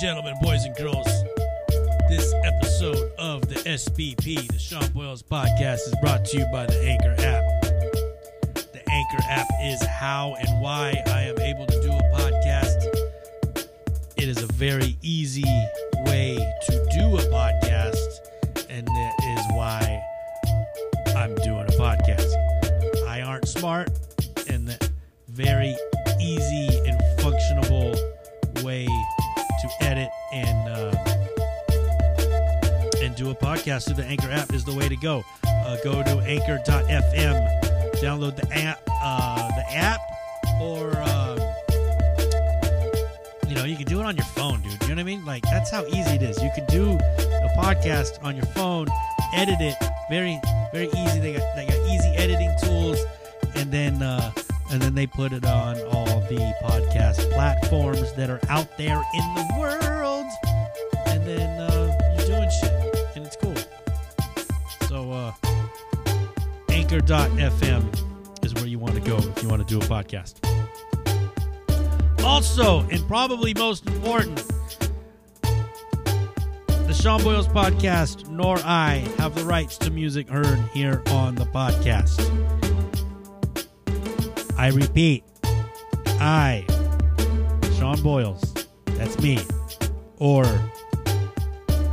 Gentlemen, boys and girls, this episode of the SBP, the Sean Boyles podcast, is brought to you by the Anchor app. The Anchor app is how and why I am able to do a podcast. It is a very easy way to do a podcast, podcast through the Anchor app is the way to go. Uh, go to Anchor.fm, download the app, uh, the app, or um, you know you can do it on your phone, dude. You know what I mean? Like that's how easy it is. You can do a podcast on your phone, edit it very very easy. They got they got easy editing tools, and then. Uh, and then they put it on all the podcast platforms that are out there in the world. Anchor.fm is where you want to go if you want to do a podcast. Also, and probably most important, the Sean Boyles podcast, nor I, have the rights to music heard here on the podcast. I repeat, I, Sean Boyles, that's me, or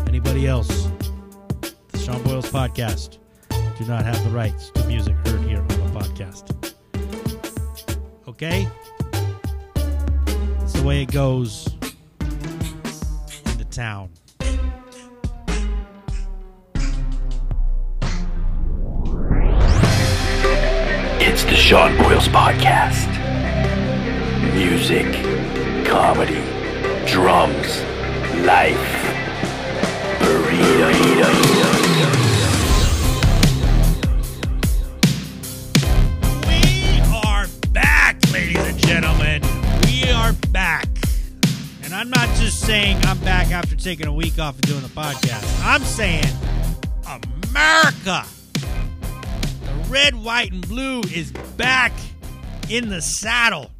anybody else, the Sean Boyles podcast, do not have the rights to music heard here on the podcast. Okay? It's the way it goes in the town. It's the Sean Boyles Podcast. Music, comedy, drums, life. Burrito, burrito, saying I'm back after taking a week off and doing the podcast. I'm saying America. The red, white, and blue is back in the saddle.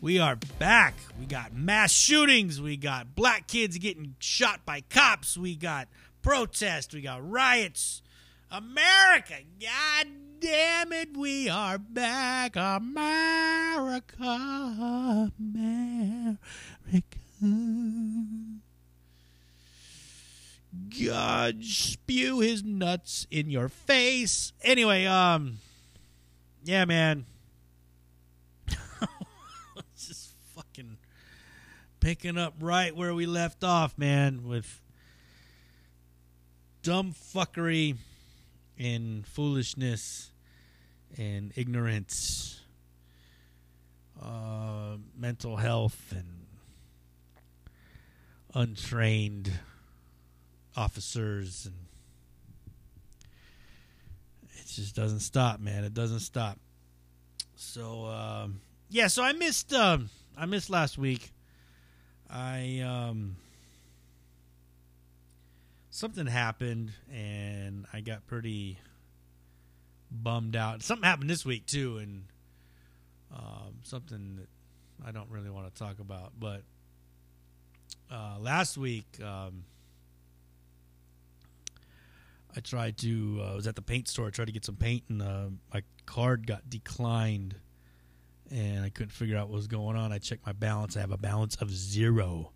We are back. We got mass shootings. We got black kids getting shot by cops. We got protests. We got riots. America, God damn it, we are back. America, America. God spew his nuts in your face. Anyway, um, yeah, man. Just fucking picking up right where we left off, man, with dumb fuckery and foolishness and ignorance, uh, mental health and untrained officers and it just doesn't stop man. It doesn't stop. So um, yeah so i missed um, i missed last week. I um something happened and i got pretty bummed out. Something happened this week too and um, something that i don't really want to talk about but uh, last week um, I tried to. uh, I was at the paint store. I tried to get some paint, and uh, my card got declined, and I couldn't figure out what was going on. I checked my balance. I have a balance of zero,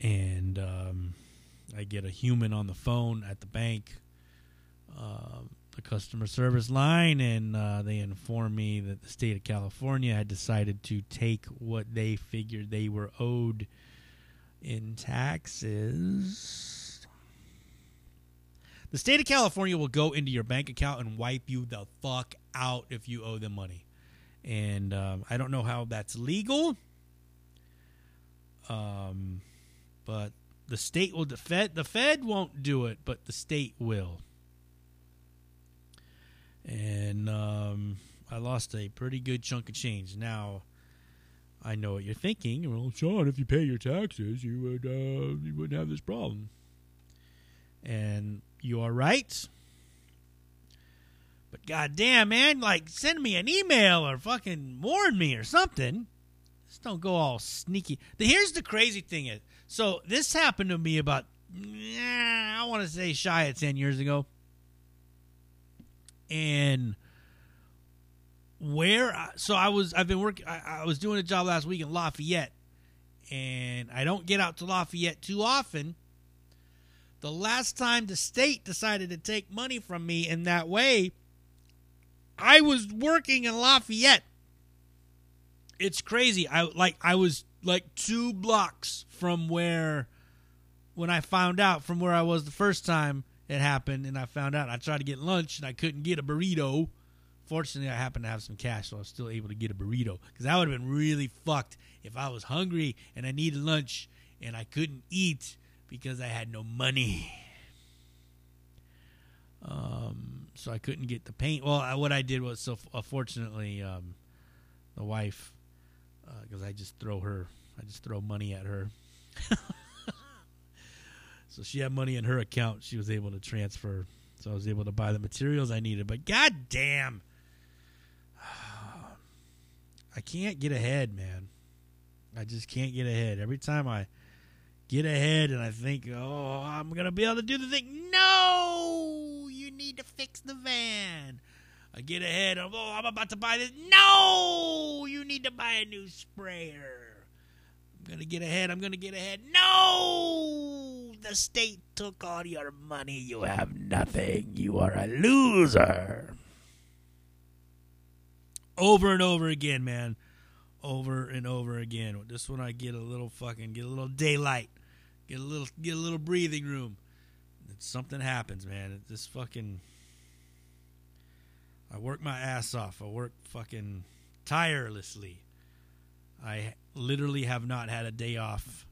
and um, I get a human on the phone at the bank, uh, the customer service line, and uh, they informed me that the state of California had decided to take what they figured they were owed in taxes. The state of California will go into your bank account and wipe you the fuck out if you owe them money. And um, I don't know how that's legal. Um, but the state will the Fed the Fed won't do it, but the state will. And um, I lost a pretty good chunk of change. Now I know what you're thinking. Well, Sean, if you pay your taxes, you would uh, you wouldn't have this problem. And you are right. But goddamn, man, like send me an email or fucking warn me or something. just don't go all sneaky. Here's the crazy thing is, so this happened to me about, I want to say shy at ten years ago, and where I, so I was I've been working I, I was doing a job last week in Lafayette and I don't get out to Lafayette too often. The last time the state decided to take money from me in that way, I was working in Lafayette. It's crazy. I like I was like 2 blocks from where when I found out from where I was the first time it happened and I found out I tried to get lunch and I couldn't get a burrito Fortunately, I happened to have some cash, so I was still able to get a burrito. Because I would have been really fucked if I was hungry and I needed lunch and I couldn't eat because I had no money. Um, so I couldn't get the paint. Well, I, what I did was, so uh, fortunately, um, the wife, because uh, I just throw her, I just throw money at her. so she had money in her account. She was able to transfer. So I was able to buy the materials I needed. But god damn I can't get ahead, man. I just can't get ahead. Every time I get ahead and I think, oh, I'm going to be able to do the thing. No, you need to fix the van. I get ahead. oh, I'm about to buy this. No, you need to buy a new sprayer. I'm going to get ahead. I'm going to get ahead. No, the state took all your money. You have nothing. You are a loser over and over again, man. Over and over again. Just when I get a little fucking get a little daylight, get a little get a little breathing room, something happens, man. It just fucking. I work my ass off. I work fucking tirelessly. I literally have not had a day off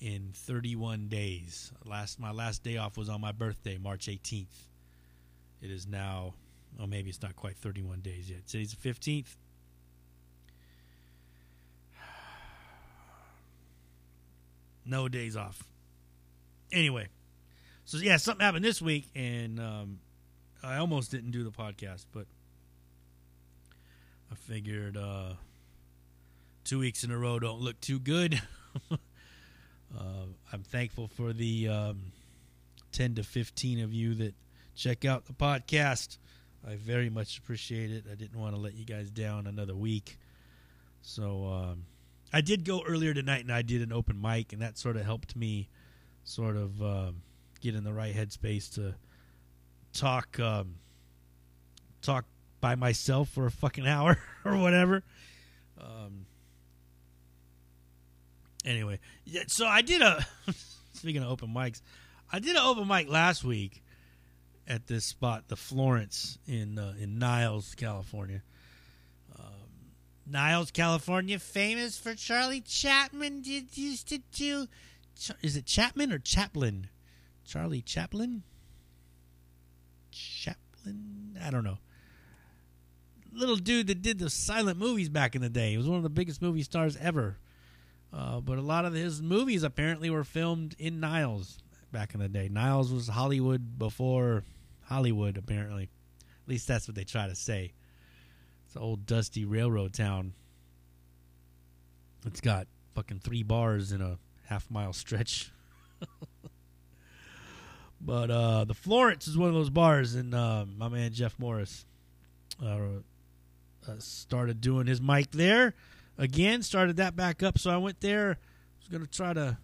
in 31 days. Last my last day off was on my birthday, March 18th. It is now Oh, maybe it's not quite 31 days yet. Today's the 15th. No days off. Anyway, so yeah, something happened this week, and um, I almost didn't do the podcast, but I figured uh, two weeks in a row don't look too good. uh, I'm thankful for the um, 10 to 15 of you that check out the podcast. I very much appreciate it. I didn't want to let you guys down another week. So um, I did go earlier tonight and I did an open mic, and that sort of helped me sort of um, get in the right headspace to talk um, talk by myself for a fucking hour or whatever. Um, anyway, yeah, so I did a speaking of open mics, I did an open mic last week at this spot, the Florence in uh, in Niles, California. Um, Niles, California, famous for Charlie Chapman. Did used to do. Is it Chapman or Chaplin? Charlie Chaplin. Chaplin. I don't know. Little dude that did the silent movies back in the day. He was one of the biggest movie stars ever. Uh, but a lot of his movies apparently were filmed in Niles back in the day. Niles was Hollywood before Hollywood, apparently. At least that's what they try to say. It's an old dusty railroad town. It's got fucking three bars in a half mile stretch. but uh, the Florence is one of those bars, and uh, my man Jeff Morris uh, uh, started doing his mic there again. Started that back up, so I went there. Was gonna try to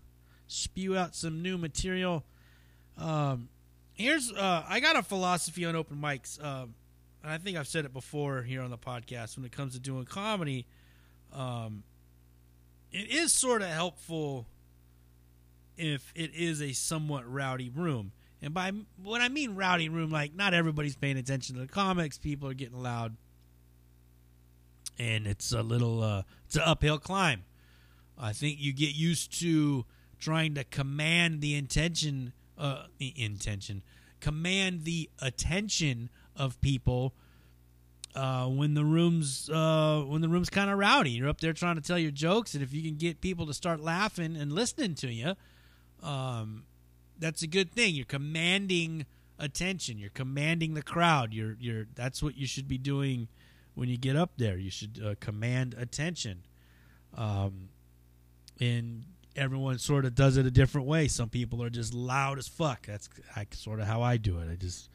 spew out some new material. Um, here's uh, I got a philosophy on open mics, um, and I think I've said it before here on the podcast. When it comes to doing comedy, um, it is sort of helpful if it is a somewhat rowdy room. And by what I mean rowdy room, like not everybody's paying attention to the comics. People are getting loud, and it's a little uh, it's an uphill climb. I think you get used to trying to command the intention, uh, the intention, command the attention of people uh, when the room's uh, when the room's kind of rowdy. You're up there trying to tell your jokes, and if you can get people to start laughing and listening to you, um, that's a good thing. You're commanding attention. You're commanding the crowd. You're you're that's what you should be doing when you get up there. You should uh, command attention. Um, and everyone sort of does it a different way. Some people are just loud as fuck. That's sort of how I do it. I just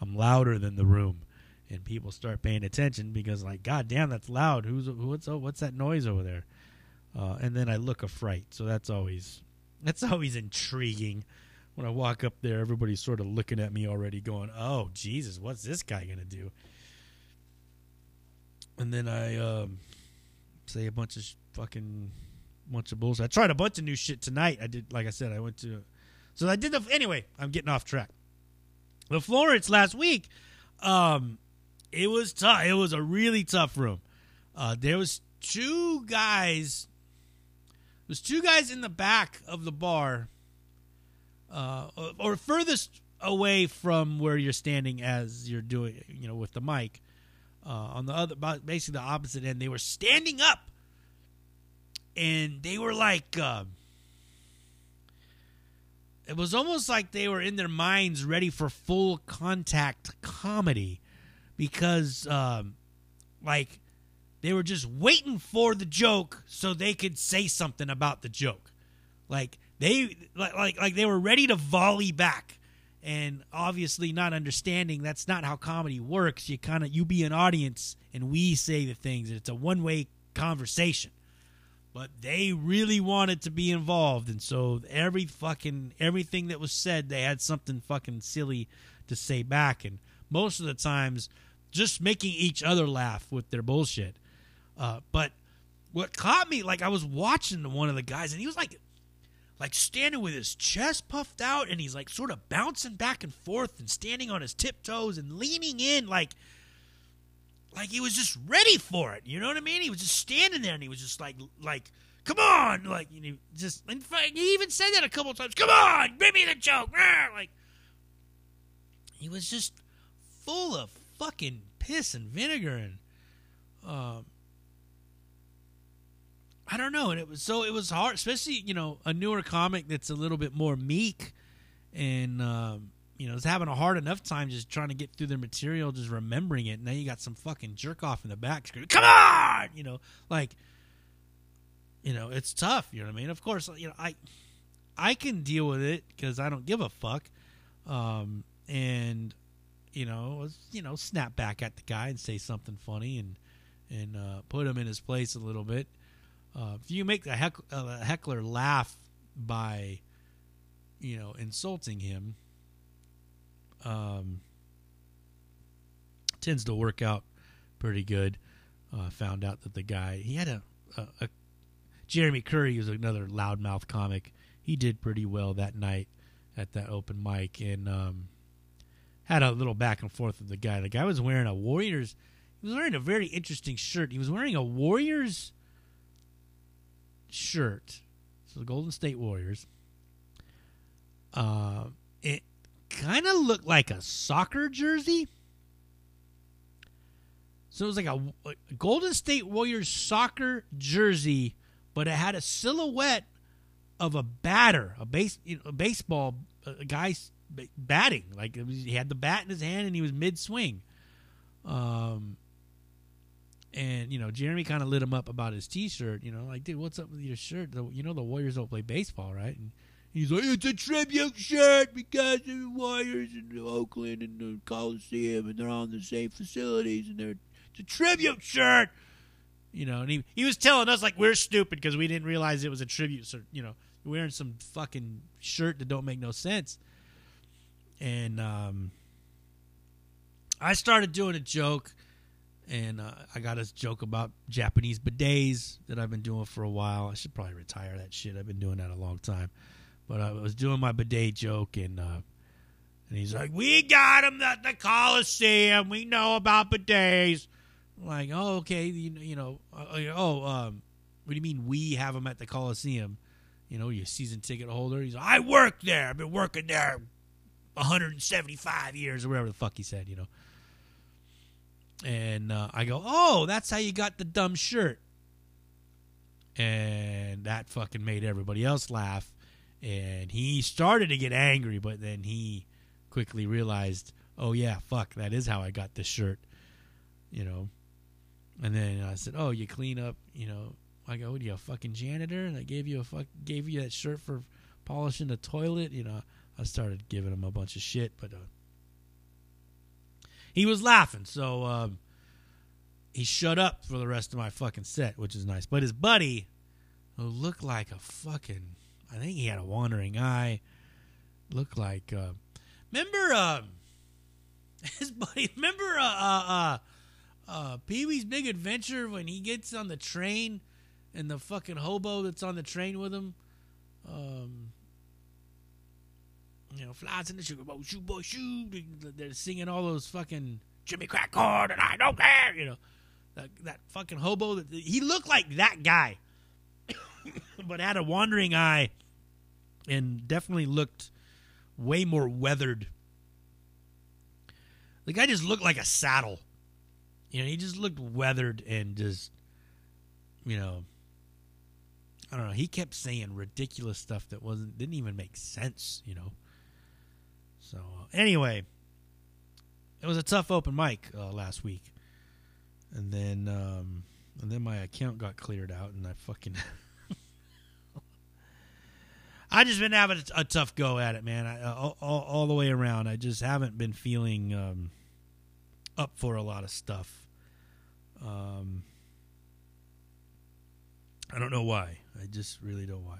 I'm louder than the room, and people start paying attention because like, God damn, that's loud. Who's what's what's that noise over there? Uh, and then I look a fright. So that's always that's always intriguing. When I walk up there, everybody's sort of looking at me already, going, "Oh Jesus, what's this guy gonna do?" And then I um, say a bunch of sh- fucking bunch of bullshit. I tried a bunch of new shit tonight. I did, like I said, I went to. So I did the anyway. I'm getting off track. The Florence last week, um, it was tough. It was a really tough room. Uh, there was two guys. There was two guys in the back of the bar, uh, or furthest away from where you're standing as you're doing, you know, with the mic. Uh, on the other, basically the opposite end, they were standing up and they were like uh, it was almost like they were in their minds ready for full contact comedy because um, like they were just waiting for the joke so they could say something about the joke. Like they like like, like they were ready to volley back. And obviously not understanding that's not how comedy works. You kind of you be an audience and we say the things. It's a one-way conversation but they really wanted to be involved and so every fucking everything that was said they had something fucking silly to say back and most of the times just making each other laugh with their bullshit. Uh, but what caught me like i was watching one of the guys and he was like like standing with his chest puffed out and he's like sort of bouncing back and forth and standing on his tiptoes and leaning in like like he was just ready for it. You know what I mean? He was just standing there and he was just like like come on, like you know, just in fact he even said that a couple times. Come on, give me the joke. Like he was just full of fucking piss and vinegar and um I don't know, and it was so it was hard, especially you know a newer comic that's a little bit more meek and um, you know, is having a hard enough time just trying to get through their material, just remembering it. And Now you got some fucking jerk off in the back screaming, "Come on!" You know, like, you know, it's tough. You know what I mean? Of course, you know, I, I can deal with it because I don't give a fuck, um, and you know, you know, snap back at the guy and say something funny and and uh, put him in his place a little bit. Uh, if you make a, heck, a heckler laugh by, you know, insulting him um, tends to work out pretty good. Uh, found out that the guy he had a, a, a Jeremy Curry was another loudmouth comic. He did pretty well that night at that open mic and um, had a little back and forth with the guy. The guy was wearing a Warriors. He was wearing a very interesting shirt. He was wearing a Warriors shirt. So the Golden State Warriors. Uh, it kind of looked like a soccer jersey. So it was like a, a, Golden State Warriors soccer jersey, but it had a silhouette of a batter, a base, you know, a baseball a guy batting. Like was, he had the bat in his hand and he was mid swing. Um, and you know Jeremy kind of lit him up about his T-shirt. You know, like, dude, what's up with your shirt? You know the Warriors don't play baseball, right? And He's like, it's a tribute shirt because of the Warriors in Oakland and the Coliseum and they're on the same facilities and they're it's a tribute shirt. You know, and he he was telling us like we're stupid because we didn't realize it was a tribute. shirt. you know, wearing some fucking shirt that don't make no sense. And um, I started doing a joke, and uh, I got a joke about Japanese bidets that I've been doing for a while. I should probably retire that shit. I've been doing that a long time. But I was doing my bidet joke, and uh, and he's like, "We got him at the Coliseum. We know about bidets." I'm like, oh, okay, you, you know, uh, uh, oh, um, what do you mean we have him at the Coliseum? You know, you season ticket holder. He's like, I work there. I've been working there 175 years or whatever the fuck he said. You know. And uh, I go, oh, that's how you got the dumb shirt. And that fucking made everybody else laugh and he started to get angry, but then he quickly realized, oh yeah, fuck, that is how I got this shirt, you know. And then I said, oh, you clean up, you know, I go, what are you, a fucking janitor? And I gave you a fuck, gave you that shirt for polishing the toilet. You know, I started giving him a bunch of shit, but uh, he was laughing. So um, he shut up for the rest of my fucking set, which is nice. But his buddy, who looked like a fucking, I think he had a wandering eye, looked like, uh, remember, uh, his buddy, remember, uh, uh, uh, uh Pee Wee's Big Adventure when he gets on the train and the fucking hobo that's on the train with him, um, you know, flies in the sugar bowl, shoot boy, shoot. They're singing all those fucking Jimmy Crack Corn and I don't care, you know that, that fucking hobo. That, he looked like that guy, but had a wandering eye, and definitely looked way more weathered. The guy just looked like a saddle. You know, he just looked weathered and just, you know, I don't know. He kept saying ridiculous stuff that wasn't didn't even make sense. You know. So anyway, it was a tough open mic uh, last week and then um, and then my account got cleared out, and I fucking. I just been having a, a, tough go at it, man. I, all, all, all, the way around. I just haven't been feeling um, up for a lot of stuff. Um, I don't know why. I just really don't why.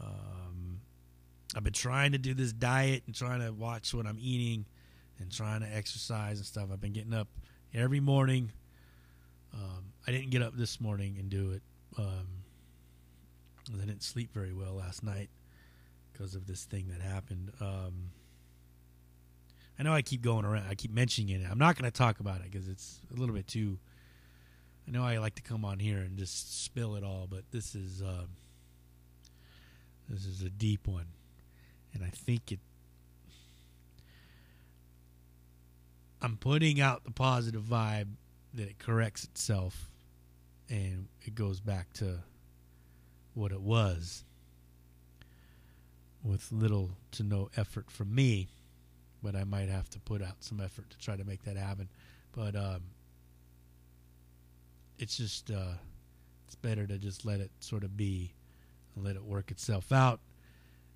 Um, I've been trying to do this diet and trying to watch what I'm eating and trying to exercise and stuff. I've been getting up every morning um, I didn't get up this morning and do it. Um, I didn't sleep very well last night because of this thing that happened. Um, I know I keep going around. I keep mentioning it. I'm not going to talk about it because it's a little bit too. I know I like to come on here and just spill it all, but this is uh, this is a deep one, and I think it. I'm putting out the positive vibe that it corrects itself and it goes back to what it was with little to no effort from me but i might have to put out some effort to try to make that happen but um, it's just uh, it's better to just let it sort of be and let it work itself out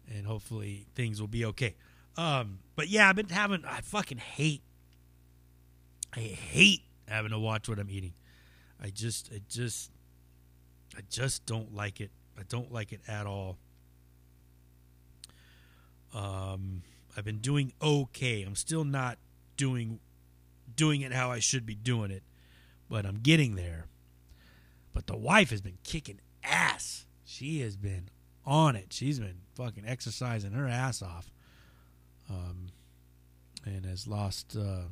and hopefully things will be okay um, but yeah i've been having i fucking hate i hate having to watch what I'm eating. I just, I just, I just don't like it. I don't like it at all. Um, I've been doing okay. I'm still not doing doing it how I should be doing it, but I'm getting there. But the wife has been kicking ass. She has been on it. She's been fucking exercising her ass off. Um, and has lost uh,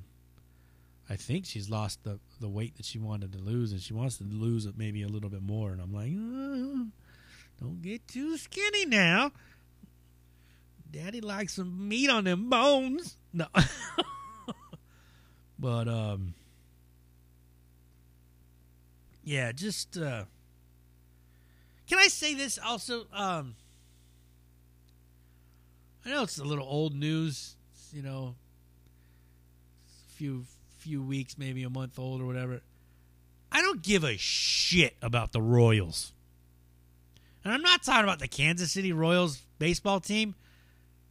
I think she's lost the the weight that she wanted to lose, and she wants to lose maybe a little bit more. And I'm like, oh, don't get too skinny now. Daddy likes some meat on them bones. No, but um, yeah, just uh, can I say this also? Um, I know it's a little old news, you know, a few few weeks, maybe a month old or whatever. I don't give a shit about the Royals. And I'm not talking about the Kansas City Royals baseball team.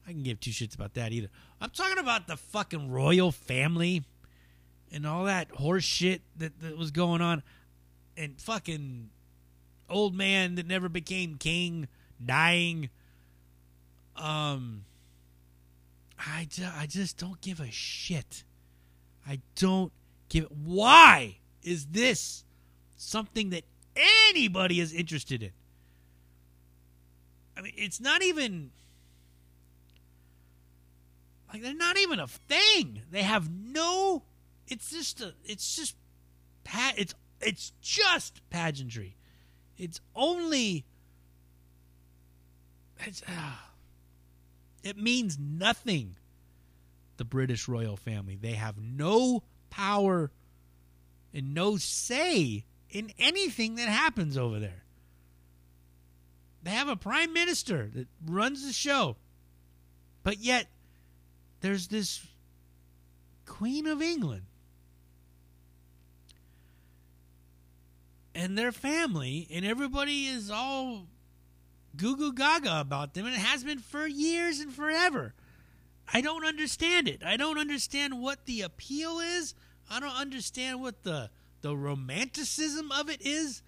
I can give two shits about that either. I'm talking about the fucking royal family and all that horse shit that, that was going on. And fucking old man that never became king dying. Um, I, ju- I just don't give a shit. I don't give. Why is this something that anybody is interested in? I mean, it's not even like they're not even a thing. They have no. It's just a. It's just pat. It's it's just pageantry. It's only. It's. Uh, it means nothing the British royal family. They have no power and no say in anything that happens over there. They have a prime minister that runs the show. But yet, there's this Queen of England. and their family, and everybody is all goo goo gaga about them, and it has been for years and forever. I don't understand it. I don't understand what the appeal is. I don't understand what the the romanticism of it is.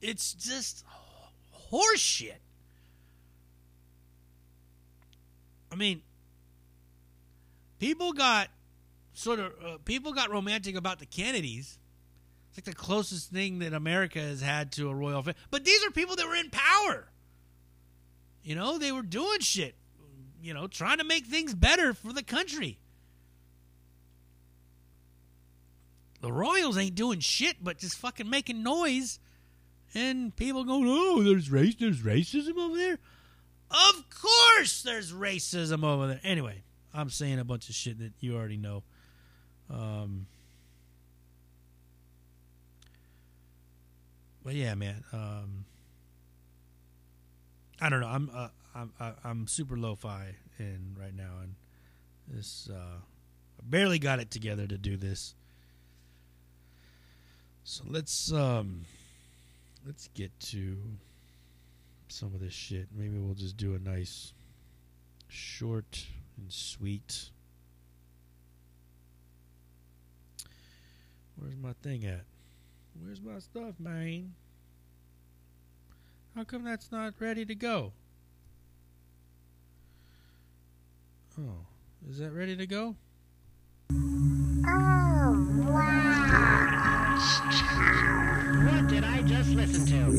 It's just horseshit. I mean, people got sort of uh, people got romantic about the Kennedys. It's like the closest thing that America has had to a royal family. But these are people that were in power. You know, they were doing shit. You know, trying to make things better for the country. The Royals ain't doing shit but just fucking making noise. And people go, oh, there's race, there's racism over there. Of course, there's racism over there. Anyway, I'm saying a bunch of shit that you already know. Um, but yeah, man. Um, I don't know. I'm uh, I'm I'm super lo-fi in right now, and this uh, I barely got it together to do this. So let's um let's get to some of this shit. Maybe we'll just do a nice short and sweet. Where's my thing at? Where's my stuff, man? How come that's not ready to go? Oh, is that ready to go? Oh, wow. What did I just listen to?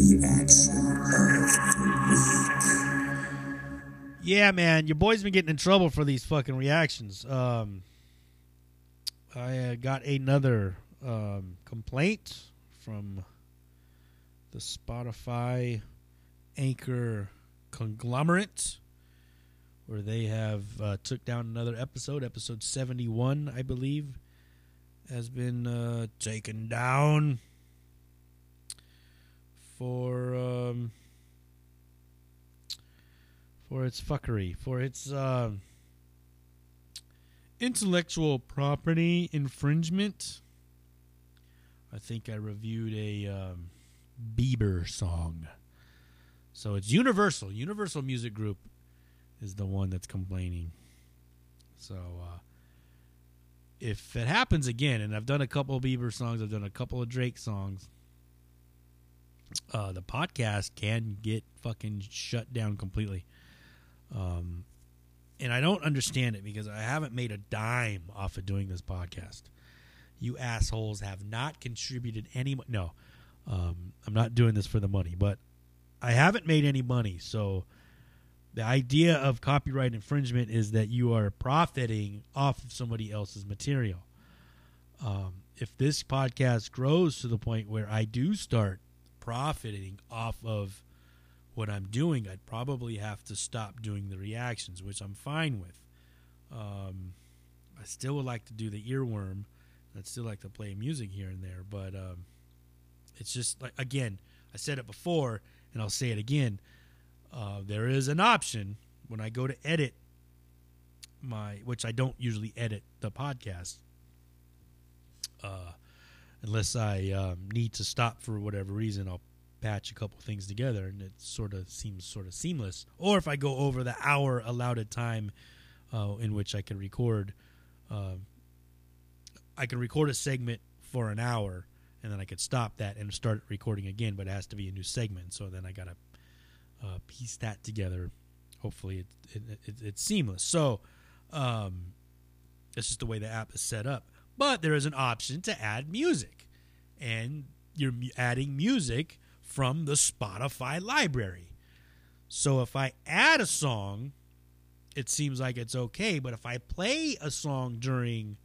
Yeah, man, your boy's been getting in trouble for these fucking reactions. Um, I uh, got another um, complaint from the Spotify Anchor conglomerate, where they have uh, took down another episode, episode seventy-one, I believe, has been uh, taken down for. Um, for its fuckery, for its uh, intellectual property infringement. I think I reviewed a um, Bieber song. So it's Universal. Universal Music Group is the one that's complaining. So uh, if it happens again, and I've done a couple of Bieber songs, I've done a couple of Drake songs, uh, the podcast can get fucking shut down completely. Um, and I don't understand it because I haven't made a dime off of doing this podcast. You assholes have not contributed any. No, um, I'm not doing this for the money, but I haven't made any money. So the idea of copyright infringement is that you are profiting off of somebody else's material. Um, if this podcast grows to the point where I do start profiting off of what I'm doing, I'd probably have to stop doing the reactions, which I'm fine with. Um, I still would like to do the earworm. I'd still like to play music here and there, but um, it's just like again, I said it before, and I'll say it again. Uh, there is an option when I go to edit my, which I don't usually edit the podcast, uh, unless I um, need to stop for whatever reason. I'll patch a couple things together and it sort of seems sort of seamless. Or if i go over the hour allotted time uh, in which i can record uh, i can record a segment for an hour and then i could stop that and start recording again but it has to be a new segment. So then i gotta uh, piece that together. Hopefully it, it, it, it's seamless. So um, it's just the way the app is set up. But there is an option to add music. And you're adding music from the Spotify library. So if I add a song, it seems like it's okay. But if I play a song during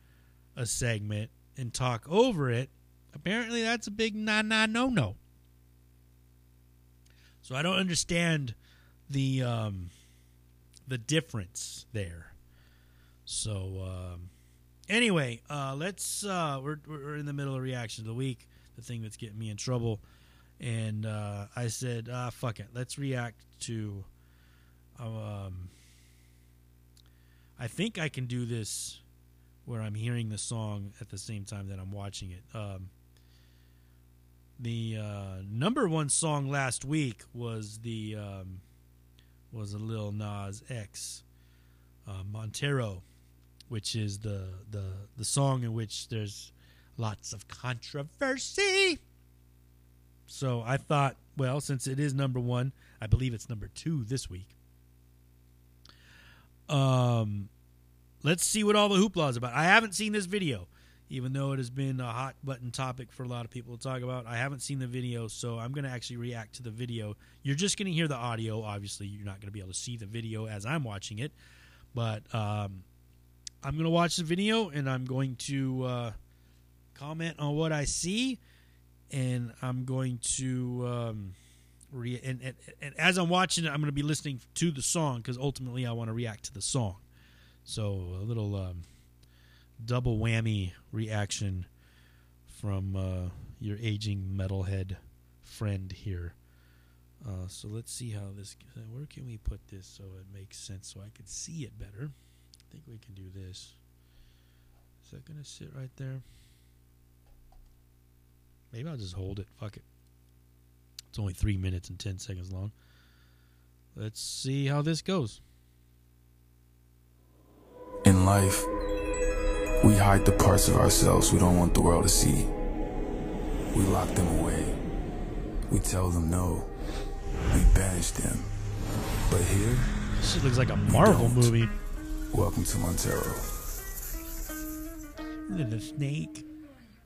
a segment and talk over it, apparently that's a big nah nah no no. So I don't understand the um, the difference there. So um, anyway, uh, let's uh, we're we're in the middle of reaction of the week. The thing that's getting me in trouble and uh, I said, ah, "Fuck it, let's react to." Um, I think I can do this where I'm hearing the song at the same time that I'm watching it. Um, the uh, number one song last week was the um, was a Lil Nas X uh, Montero, which is the the the song in which there's lots of controversy. So I thought, well, since it is number one, I believe it's number two this week. Um, let's see what all the hoopla is about. I haven't seen this video, even though it has been a hot button topic for a lot of people to talk about. I haven't seen the video, so I'm going to actually react to the video. You're just going to hear the audio. Obviously, you're not going to be able to see the video as I'm watching it, but um, I'm going to watch the video and I'm going to uh, comment on what I see, and I'm going to. Um, re- and, and, and as I'm watching it, I'm going to be listening to the song because ultimately I want to react to the song. So a little um, double whammy reaction from uh, your aging metalhead friend here. Uh, so let's see how this. Where can we put this so it makes sense so I can see it better? I think we can do this. Is that gonna sit right there? Maybe I'll just hold it. Fuck it. It's only three minutes and ten seconds long. Let's see how this goes. In life, we hide the parts of ourselves we don't want the world to see. We lock them away. We tell them no. We banish them. But here, This shit looks like a Marvel don't. movie. welcome to Montero. The snake.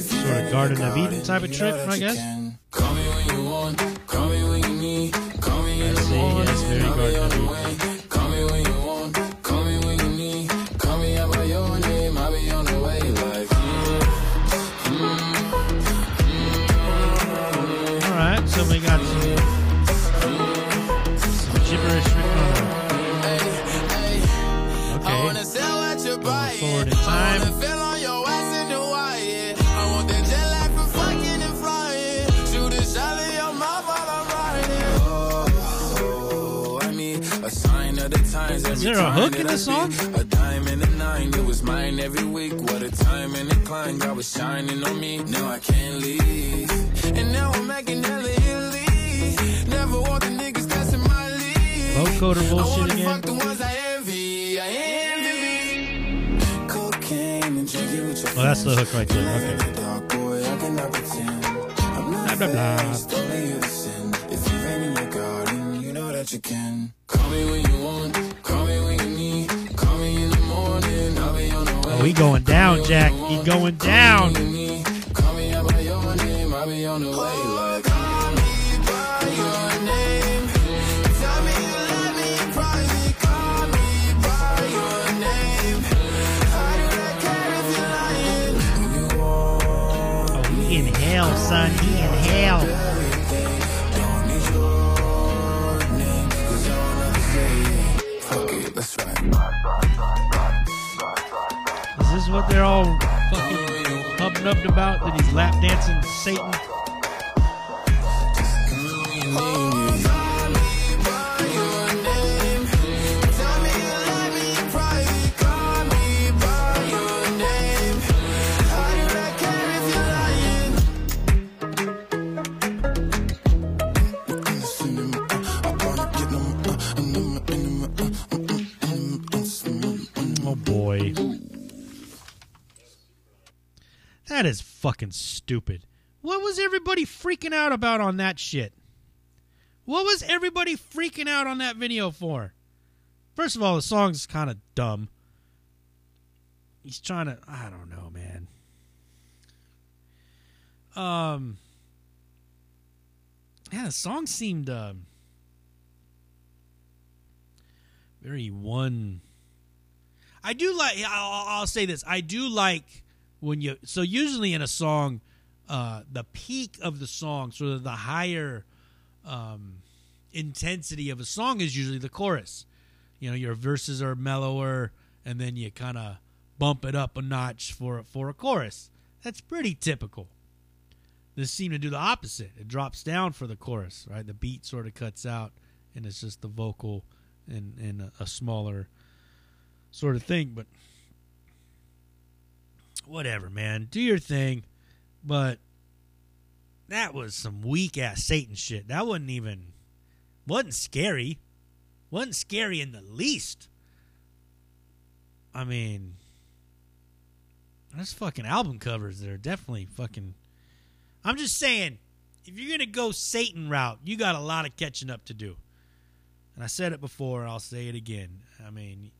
Sort of Garden of Eden type of trip, I you guess? can. Call me when you want, call a hook in the song? A dime and a nine, it was mine every week. What a time and a climb, God was shining on me. Now I can't leave. And now I'm making hella. Never want the niggas that's in my league. Vocoder I bullshit again. fuck the ones I envy. I envy. Cocaine and drinking with your Oh, that's the hook right there. Okay. in the dark, boy, I cannot pretend. I'm not Blah, blah, blah. Oh, he going down, Jack. He going down. Call me when you What they're all fucking up about? That he's lap dancing Satan? Fucking stupid. What was everybody freaking out about on that shit? What was everybody freaking out on that video for? First of all, the song's kind of dumb. He's trying to I don't know, man. Um Yeah, the song seemed um very one I do like. I'll, I'll say this. I do like when you. So usually in a song, uh, the peak of the song, sort of the higher um, intensity of a song is usually the chorus. You know, your verses are mellower, and then you kind of bump it up a notch for for a chorus. That's pretty typical. This seemed to do the opposite. It drops down for the chorus, right? The beat sort of cuts out, and it's just the vocal and and a, a smaller sort of thing. But whatever, man. Do your thing. But that was some weak ass Satan shit. That wasn't even wasn't scary. Wasn't scary in the least. I mean, those fucking album covers that are definitely fucking. I'm just saying, if you're gonna go Satan route, you got a lot of catching up to do. And I said it before, I'll say it again. I mean,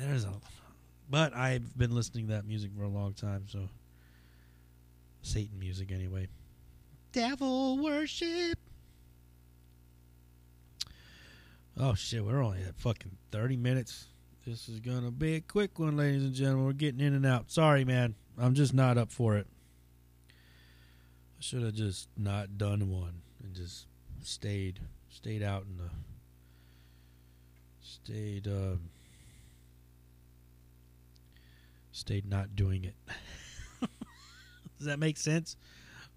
there's a, but I've been listening to that music for a long time, so Satan music anyway. Devil worship. Oh shit, we're only at fucking 30 minutes. This is gonna be a quick one, ladies and gentlemen. We're getting in and out. Sorry, man. I'm just not up for it. I should have just not done one and just stayed stayed out in the stayed um stayed not doing it. Does that make sense?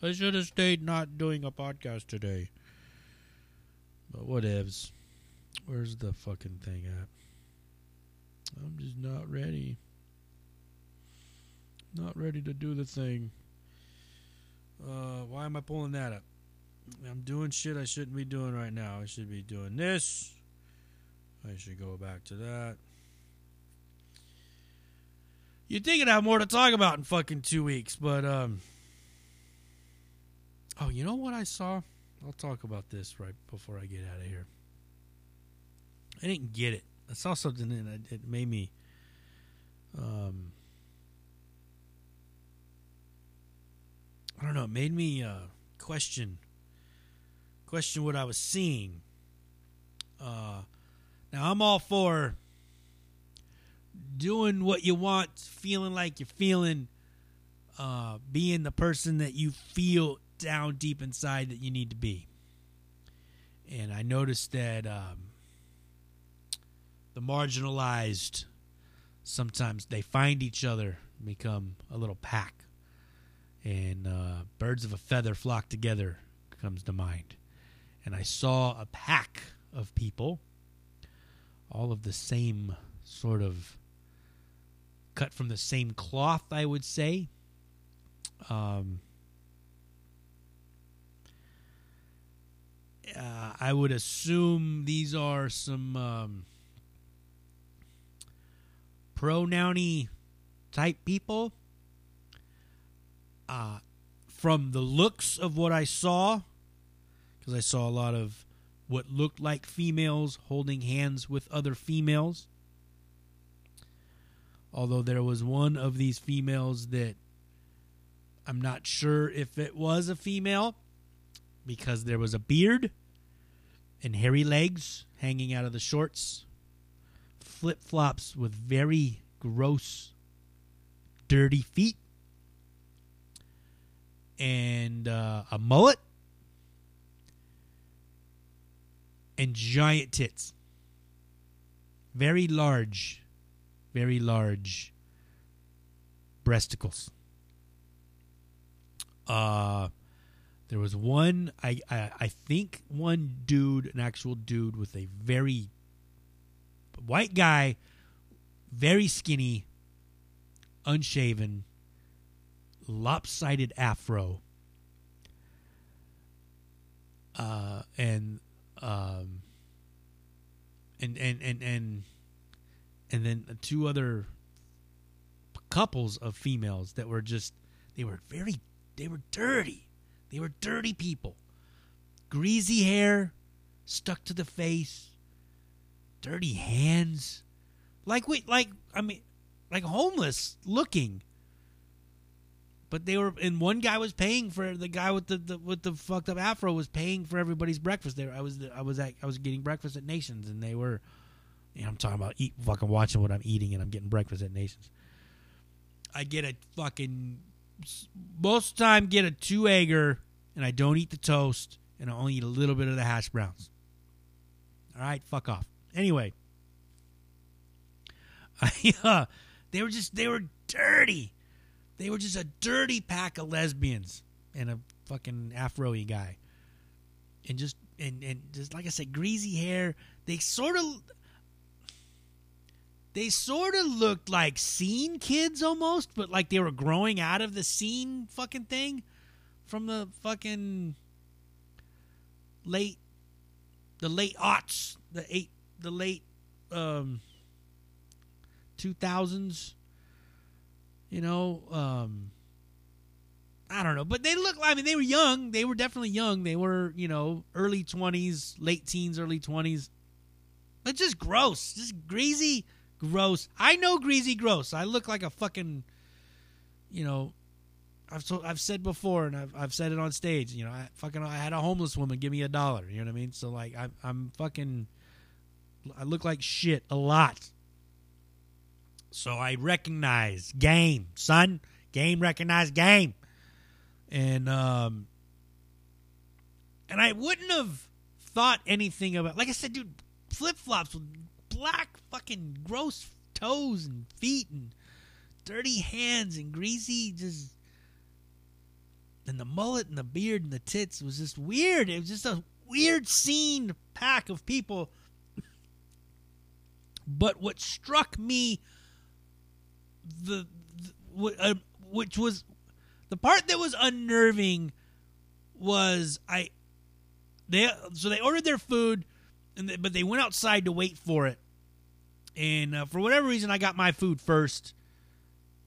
I should have stayed not doing a podcast today. But whatevs. Where's the fucking thing at? I'm just not ready. Not ready to do the thing. Uh, why am I pulling that up? I'm doing shit I shouldn't be doing right now. I should be doing this. I should go back to that. You'd think I'd have more to talk about in fucking two weeks, but um. Oh, you know what I saw? I'll talk about this right before I get out of here. I didn't get it. I saw something and it, made me. Um. I don't know. It made me uh, question question what I was seeing. Uh, now I'm all for doing what you want, feeling like you're feeling, uh, being the person that you feel down deep inside that you need to be. And I noticed that um, the marginalized sometimes they find each other, become a little pack, and uh, birds of a feather flock together comes to mind. And I saw a pack of people, all of the same sort of cut from the same cloth, I would say. Um, uh, I would assume these are some um, pronouny type people. Uh, from the looks of what I saw, because I saw a lot of what looked like females holding hands with other females. Although there was one of these females that I'm not sure if it was a female because there was a beard and hairy legs hanging out of the shorts, flip flops with very gross, dirty feet, and uh, a mullet and giant tits. Very large, very large breasticles. Uh there was one I, I I think one dude, an actual dude with a very white guy, very skinny, unshaven, lopsided afro. Uh and um and and and and and then two other couples of females that were just they were very they were dirty. They were dirty people. Greasy hair stuck to the face. Dirty hands. Like we like i mean like homeless looking. But they were and one guy was paying for the guy with the, the with the fucked up afro was paying for everybody's breakfast there. I was i was at, i was getting breakfast at nations and they were know, i'm talking about eat fucking watching what i'm eating and i'm getting breakfast at nations I get a fucking most of the time get a two egger, and I don't eat the toast, and I only eat a little bit of the hash browns. All right, fuck off. Anyway, I, uh, they were just they were dirty. They were just a dirty pack of lesbians and a fucking afro-y guy, and just and and just like I said, greasy hair. They sort of they sort of looked like scene kids almost, but like they were growing out of the scene fucking thing from the fucking late the late aughts, the eight the late um two thousands. You know, um I don't know, but they look. I mean, they were young. They were definitely young. They were, you know, early twenties, late teens, early twenties. But just gross, just greasy, gross. I know greasy, gross. I look like a fucking, you know, I've so, I've said before, and I've I've said it on stage. You know, I fucking I had a homeless woman give me a dollar. You know what I mean? So like, I'm I'm fucking, I look like shit a lot. So I recognize game, son. Game recognize game and um and I wouldn't have thought anything about like I said, dude, flip flops with black fucking gross toes and feet and dirty hands and greasy just and the mullet and the beard and the tits was just weird. It was just a weird scene pack of people. But what struck me the, the uh, which was the part that was unnerving was I they so they ordered their food and they, but they went outside to wait for it. And uh, for whatever reason I got my food first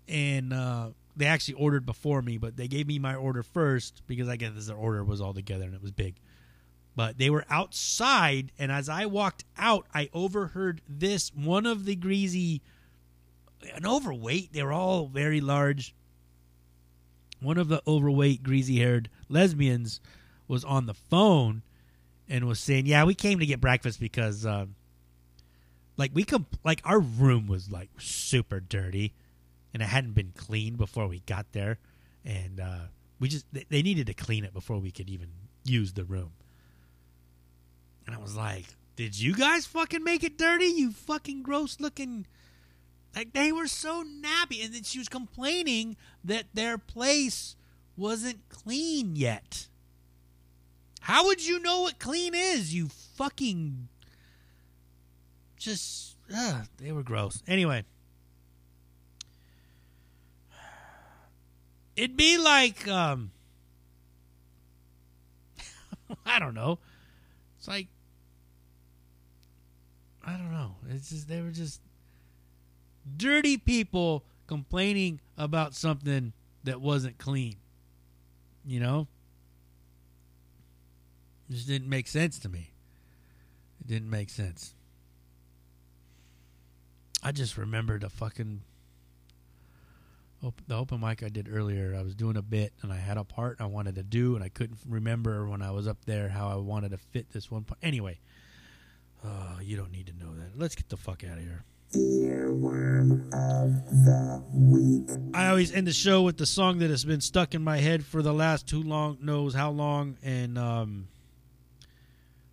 and uh, they actually ordered before me, but they gave me my order first because I guess their order was all together and it was big. But they were outside, and as I walked out, I overheard this. One of the greasy, an overweight, they were all very large one of the overweight, greasy haired lesbians was on the phone and was saying, "Yeah, we came to get breakfast because, um, like, we come, like, our room was like super dirty, and it hadn't been cleaned before we got there, and uh, we just they, they needed to clean it before we could even use the room." And I was like, "Did you guys fucking make it dirty? You fucking gross looking." Like they were so nappy, and then she was complaining that their place wasn't clean yet. How would you know what clean is? You fucking just ugh, they were gross. Anyway, it'd be like um I don't know. It's like I don't know. It's just they were just dirty people complaining about something that wasn't clean. You know? It just didn't make sense to me. It didn't make sense. I just remembered a fucking op- the open mic I did earlier. I was doing a bit and I had a part I wanted to do and I couldn't remember when I was up there how I wanted to fit this one part. Anyway, uh, you don't need to know that. Let's get the fuck out of here. Earworm of the week. I always end the show with the song that has been stuck in my head for the last too long knows how long, and um,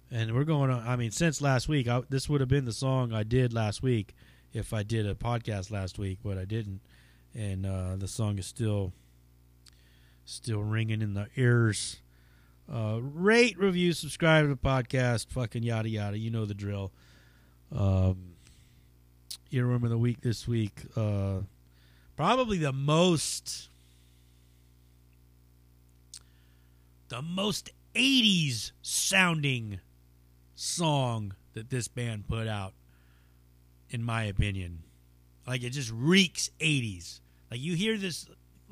and we're going on. I mean, since last week, I, this would have been the song I did last week if I did a podcast last week, but I didn't, and uh, the song is still still ringing in the ears. Uh, rate, review, subscribe to the podcast, fucking yada yada. You know the drill. Um, earworm of the week this week. Uh, probably the most the most 80s sounding song that this band put out in my opinion. Like it just reeks 80s like you hear this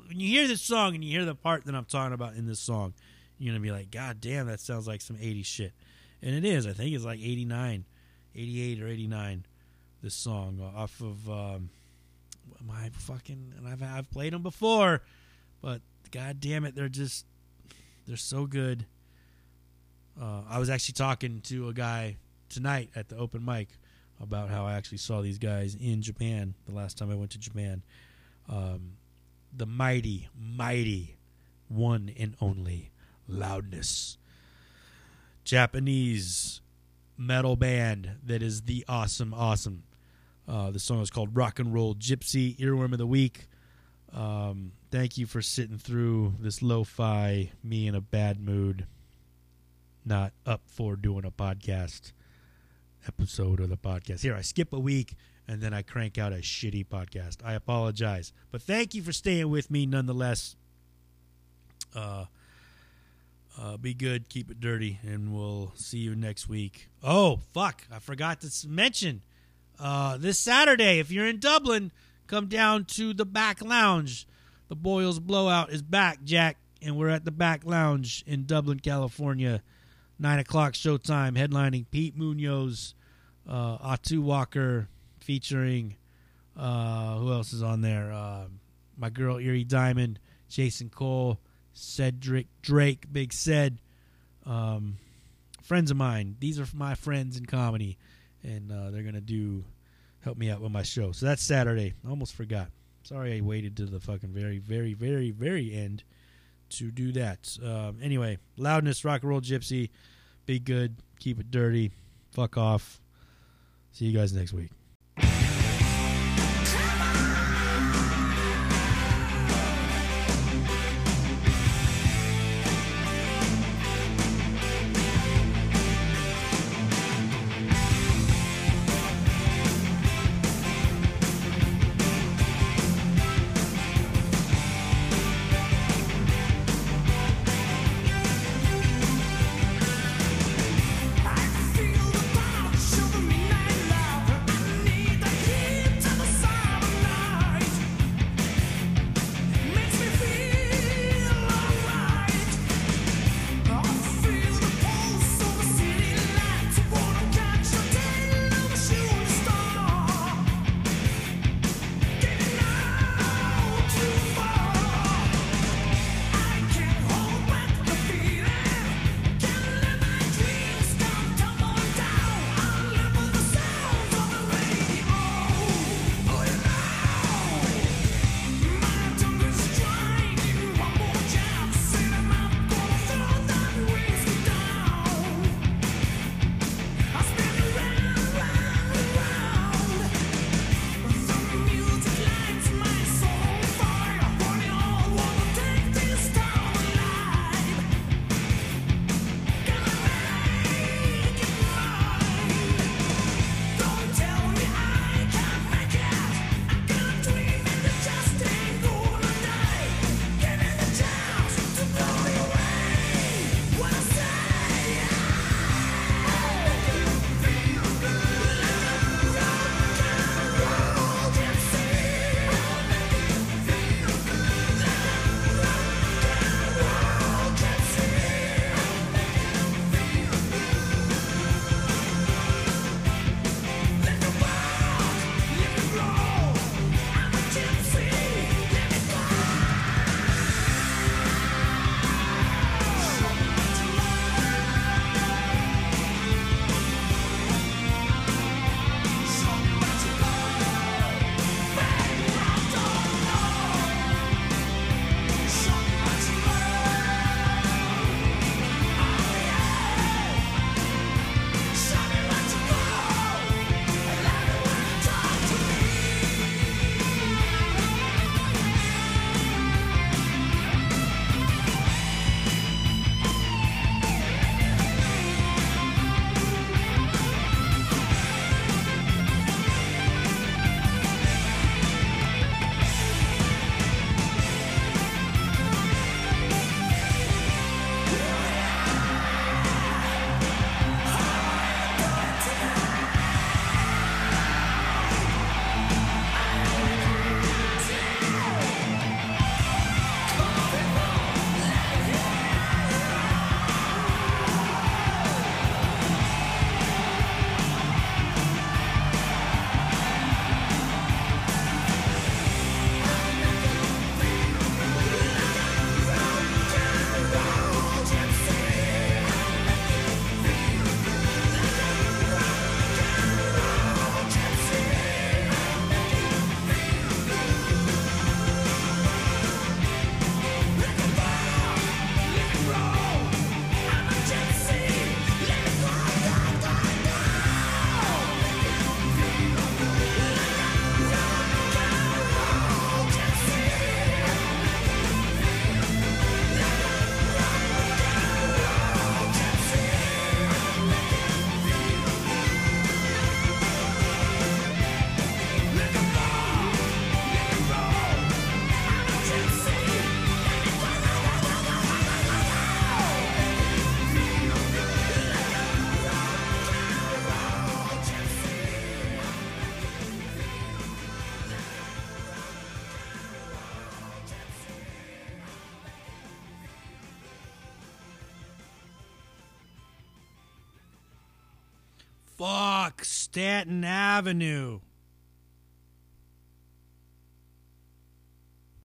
when you hear this song and you hear the part that i'm talking about in this song you're gonna be like god damn that sounds like some 80s shit. And it is. I think it's like 89 88 or 89 this song off of um, my fucking and I've I've played them before, but god damn it, they're just they're so good. Uh, I was actually talking to a guy tonight at the open mic about how I actually saw these guys in Japan the last time I went to Japan. Um, the mighty, mighty, one and only Loudness. Japanese metal band that is the awesome, awesome. Uh, the song is called Rock and Roll Gypsy, Earworm of the Week. Um, thank you for sitting through this lo fi, me in a bad mood, not up for doing a podcast episode of the podcast. Here, I skip a week and then I crank out a shitty podcast. I apologize. But thank you for staying with me nonetheless. Uh, uh, be good, keep it dirty, and we'll see you next week. Oh, fuck. I forgot to mention uh, this Saturday, if you're in Dublin, come down to the back lounge. The Boyles Blowout is back, Jack, and we're at the back lounge in Dublin, California. Nine o'clock showtime, headlining Pete Munoz, uh, Atu Walker, featuring uh, who else is on there? Uh, my girl Erie Diamond, Jason Cole, Cedric Drake, Big Ced, um, friends of mine. These are my friends in comedy, and uh, they're gonna do help me out with my show. So that's Saturday. I almost forgot. Sorry, I waited to the fucking very, very, very, very end to do that. Um, anyway, loudness, rock and roll, gypsy. Be good. Keep it dirty. Fuck off. See you guys next week. Stanton Avenue.